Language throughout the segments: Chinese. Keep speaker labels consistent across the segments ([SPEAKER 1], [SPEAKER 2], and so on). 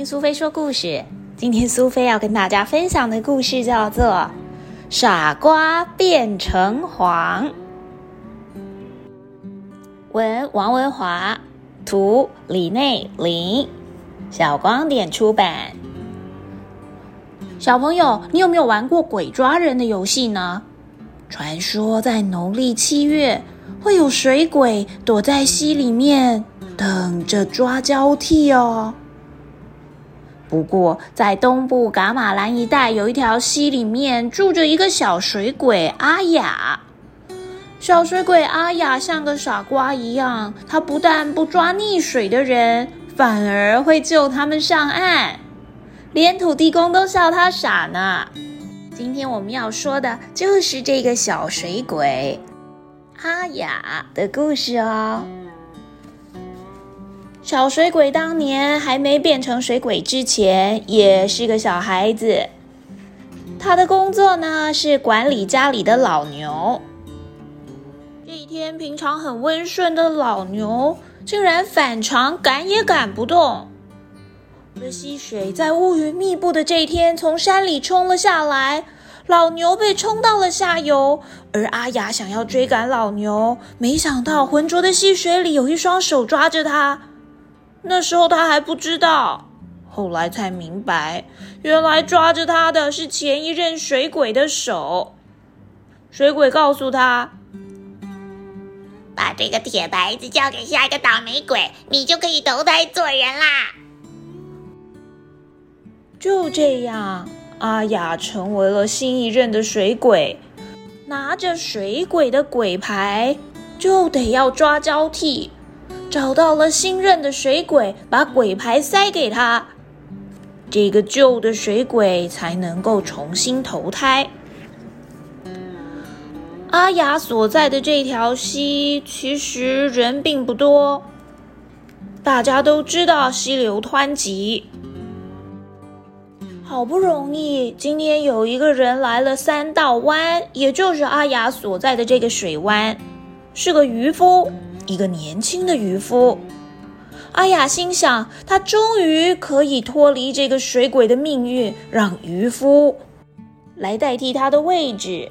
[SPEAKER 1] 听苏菲说故事。今天苏菲要跟大家分享的故事叫做《傻瓜变成黄》。文王文华，图李内林，小光点出版。小朋友，你有没有玩过鬼抓人的游戏呢？传说在农历七月，会有水鬼躲在溪里面，等着抓交替哦。不过，在东部噶玛兰一带，有一条溪里面住着一个小水鬼阿雅。小水鬼阿雅像个傻瓜一样，他不但不抓溺水的人，反而会救他们上岸，连土地公都笑他傻呢。今天我们要说的就是这个小水鬼阿雅的故事哦。小水鬼当年还没变成水鬼之前，也是个小孩子。他的工作呢是管理家里的老牛。这一天，平常很温顺的老牛竟然反常，赶也赶不动。这溪水在乌云密布的这一天从山里冲了下来，老牛被冲到了下游。而阿雅想要追赶老牛，没想到浑浊的溪水里有一双手抓着他。那时候他还不知道，后来才明白，原来抓着他的是前一任水鬼的手。水鬼告诉他：“
[SPEAKER 2] 把这个铁牌子交给下一个倒霉鬼，你就可以投胎做人啦。”
[SPEAKER 1] 就这样，阿雅成为了新一任的水鬼，拿着水鬼的鬼牌，就得要抓交替。找到了新任的水鬼，把鬼牌塞给他，这个旧的水鬼才能够重新投胎。阿雅所在的这条溪其实人并不多，大家都知道溪流湍急。好不容易，今天有一个人来了三道湾，也就是阿雅所在的这个水湾，是个渔夫，一个年轻的渔夫。阿雅心想，他终于可以脱离这个水鬼的命运，让渔夫来代替他的位置。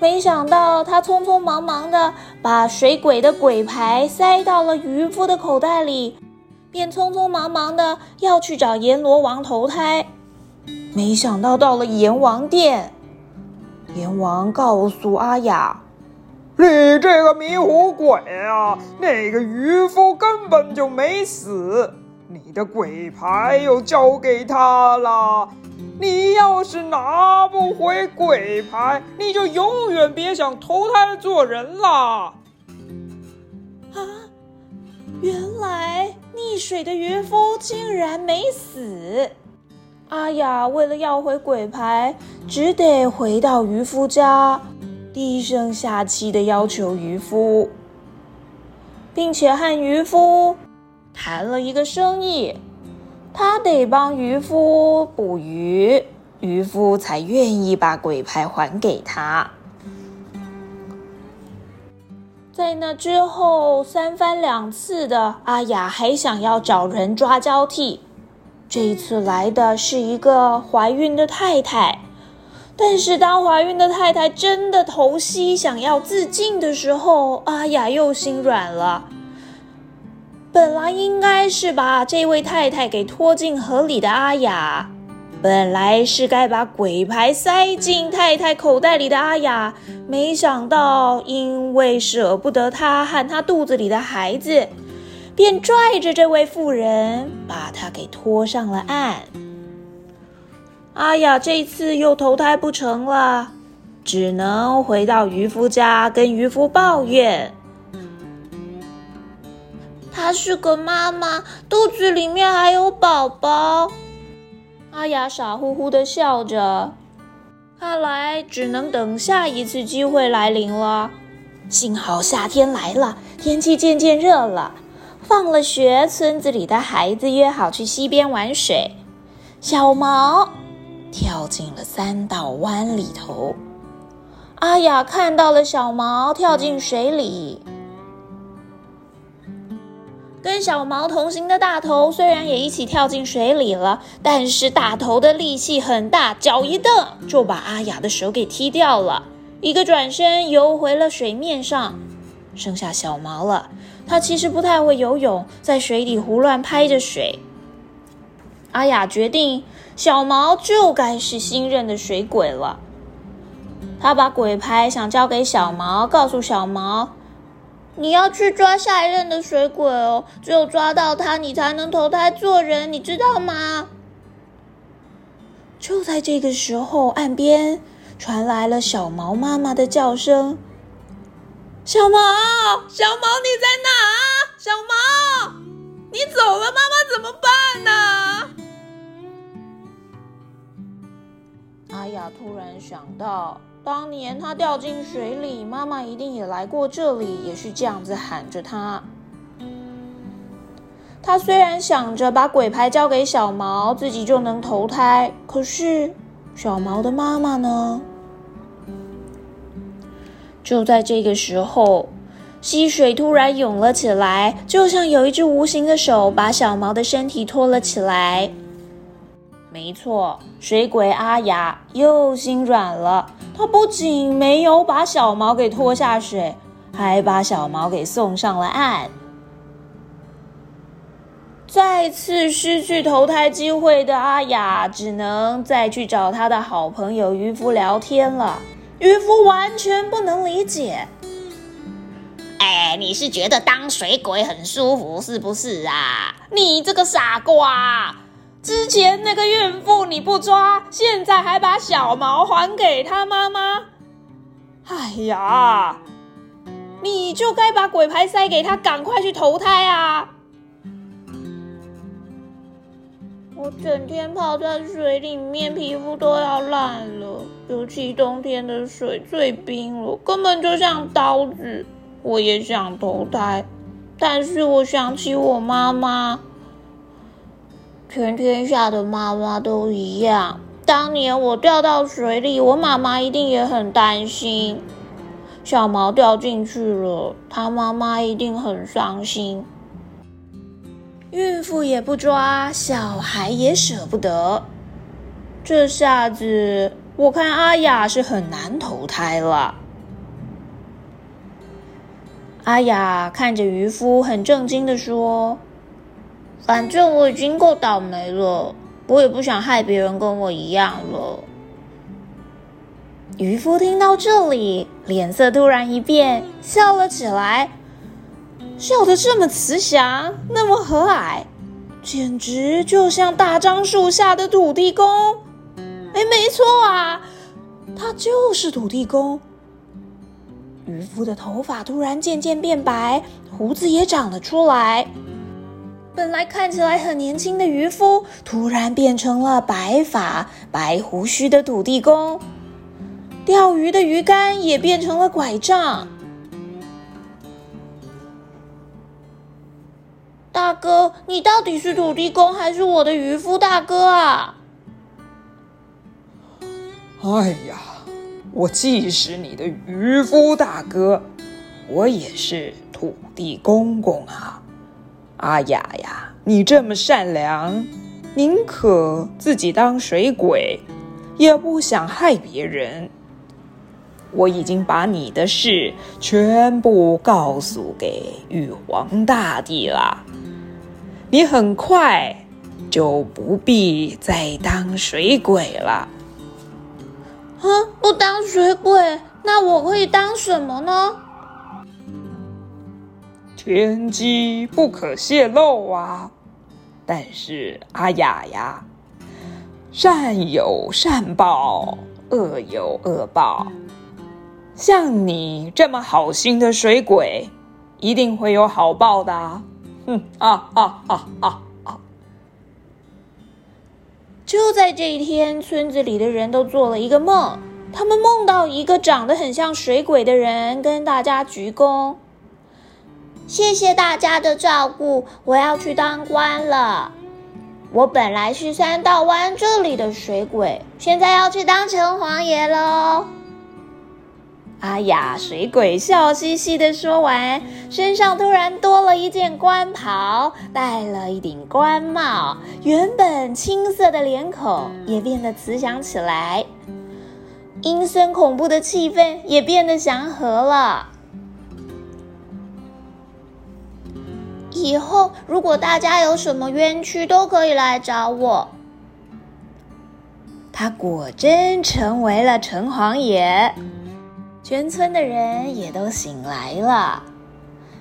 [SPEAKER 1] 没想到，他匆匆忙忙的把水鬼的鬼牌塞到了渔夫的口袋里。便匆匆忙忙的要去找阎罗王投胎，没想到到了阎王殿，阎王告诉阿雅：“
[SPEAKER 3] 你这个迷糊鬼啊，那个渔夫根本就没死，你的鬼牌又交给他了。你要是拿不回鬼牌，你就永远别想投胎做人了。”
[SPEAKER 1] 啊，原来。溺水的渔夫竟然没死，阿雅为了要回鬼牌，只得回到渔夫家，低声下气的要求渔夫，并且和渔夫谈了一个生意，他得帮渔夫捕鱼，渔夫才愿意把鬼牌还给他。在那之后，三番两次的阿雅还想要找人抓交替。这一次来的是一个怀孕的太太，但是当怀孕的太太真的投溪想要自尽的时候，阿雅又心软了。本来应该是把这位太太给拖进河里的阿雅。本来是该把鬼牌塞进太太口袋里的阿雅，没想到因为舍不得她和她肚子里的孩子，便拽着这位妇人把她给拖上了岸。阿雅这次又投胎不成了，只能回到渔夫家跟渔夫抱怨：“
[SPEAKER 2] 她是个妈妈，肚子里面还有宝宝。”
[SPEAKER 1] 阿雅傻乎乎的笑着，看来只能等下一次机会来临了。幸好夏天来了，天气渐渐热了。放了学，村子里的孩子约好去溪边玩水。小毛跳进了三道湾里头。阿雅看到了小毛跳进水里，跟小毛同行的大头虽然也一起跳进水里了，但是大头的力气很大，脚一蹬就把阿雅的手给踢掉了，一个转身游回了水面上。剩下小毛了，他其实不太会游泳，在水底胡乱拍着水。阿雅决定，小毛就该是新任的水鬼了。他把鬼牌想交给小毛，告诉小毛。你要去抓下一任的水鬼哦，只有抓到他，你才能投胎做人，你知道吗？就在这个时候，岸边传来了小毛妈妈的叫声：“小毛，小毛，你在哪？小毛，你走了，妈妈怎么办呢？”阿雅突然想到。当年他掉进水里，妈妈一定也来过这里，也是这样子喊着他。他虽然想着把鬼牌交给小毛，自己就能投胎，可是小毛的妈妈呢？就在这个时候，溪水突然涌了起来，就像有一只无形的手把小毛的身体拖了起来。没错，水鬼阿雅又心软了。他不仅没有把小毛给拖下水，还把小毛给送上了岸。再次失去投胎机会的阿雅，只能再去找他的好朋友渔夫聊天了。渔夫完全不能理解。
[SPEAKER 2] 哎，你是觉得当水鬼很舒服是不是啊？
[SPEAKER 1] 你这个傻瓜！之前那个孕妇你不抓，现在还把小毛还给他妈妈。哎呀，你就该把鬼牌塞给他，赶快去投胎啊！我整天泡在水里面，皮肤都要烂了，尤其冬天的水最冰了，根本就像刀子。我也想投胎，但是我想起我妈妈。全天下的妈妈都一样。当年我掉到水里，我妈妈一定也很担心。小毛掉进去了，他妈妈一定很伤心。孕妇也不抓，小孩也舍不得。这下子，我看阿雅是很难投胎了。阿雅看着渔夫，很震惊的说。反正我已经够倒霉了，我也不想害别人跟我一样了。渔夫听到这里，脸色突然一变，笑了起来，笑得这么慈祥，那么和蔼，简直就像大樟树下的土地公。哎，没错啊，他就是土地公。渔夫的头发突然渐渐变白，胡子也长了出来。本来看起来很年轻的渔夫，突然变成了白发白胡须的土地公。钓鱼的鱼竿也变成了拐杖。大哥，你到底是土地公还是我的渔夫大哥啊？
[SPEAKER 3] 哎呀，我既是你的渔夫大哥，我也是土地公公啊。阿雅呀，你这么善良，宁可自己当水鬼，也不想害别人。我已经把你的事全部告诉给玉皇大帝了，你很快就不必再当水鬼了。
[SPEAKER 1] 啊，不当水鬼，那我可以当什么呢？
[SPEAKER 3] 天机不可泄露啊！但是阿雅呀，善有善报，恶有恶报。像你这么好心的水鬼，一定会有好报的。哼啊啊啊啊啊！
[SPEAKER 1] 就在这一天，村子里的人都做了一个梦，他们梦到一个长得很像水鬼的人跟大家鞠躬。谢谢大家的照顾，我要去当官了。我本来是三道湾这里的水鬼，现在要去当城隍爷喽。阿雅水鬼笑嘻嘻的说完，身上突然多了一件官袍，戴了一顶官帽，原本青涩的脸孔也变得慈祥起来，阴森恐怖的气氛也变得祥和了。以后如果大家有什么冤屈，都可以来找我。他果真成为了城隍爷。全村的人也都醒来了，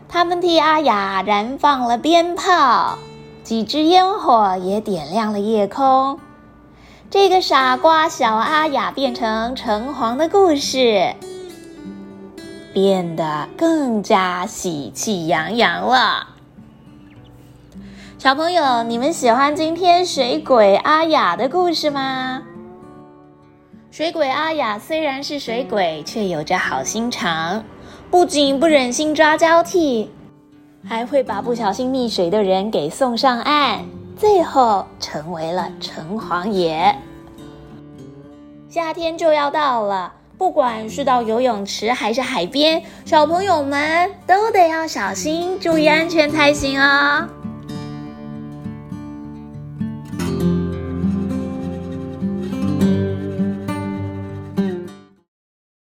[SPEAKER 1] 他们替阿雅燃放了鞭炮，几支烟火也点亮了夜空。这个傻瓜小阿雅变成城隍的故事，变得更加喜气洋洋了。小朋友，你们喜欢今天水鬼阿雅的故事吗？水鬼阿雅虽然是水鬼，却有着好心肠，不仅不忍心抓交替，还会把不小心溺水的人给送上岸，最后成为了城隍爷。夏天就要到了，不管是到游泳池还是海边，小朋友们都得要小心，注意安全才行哦。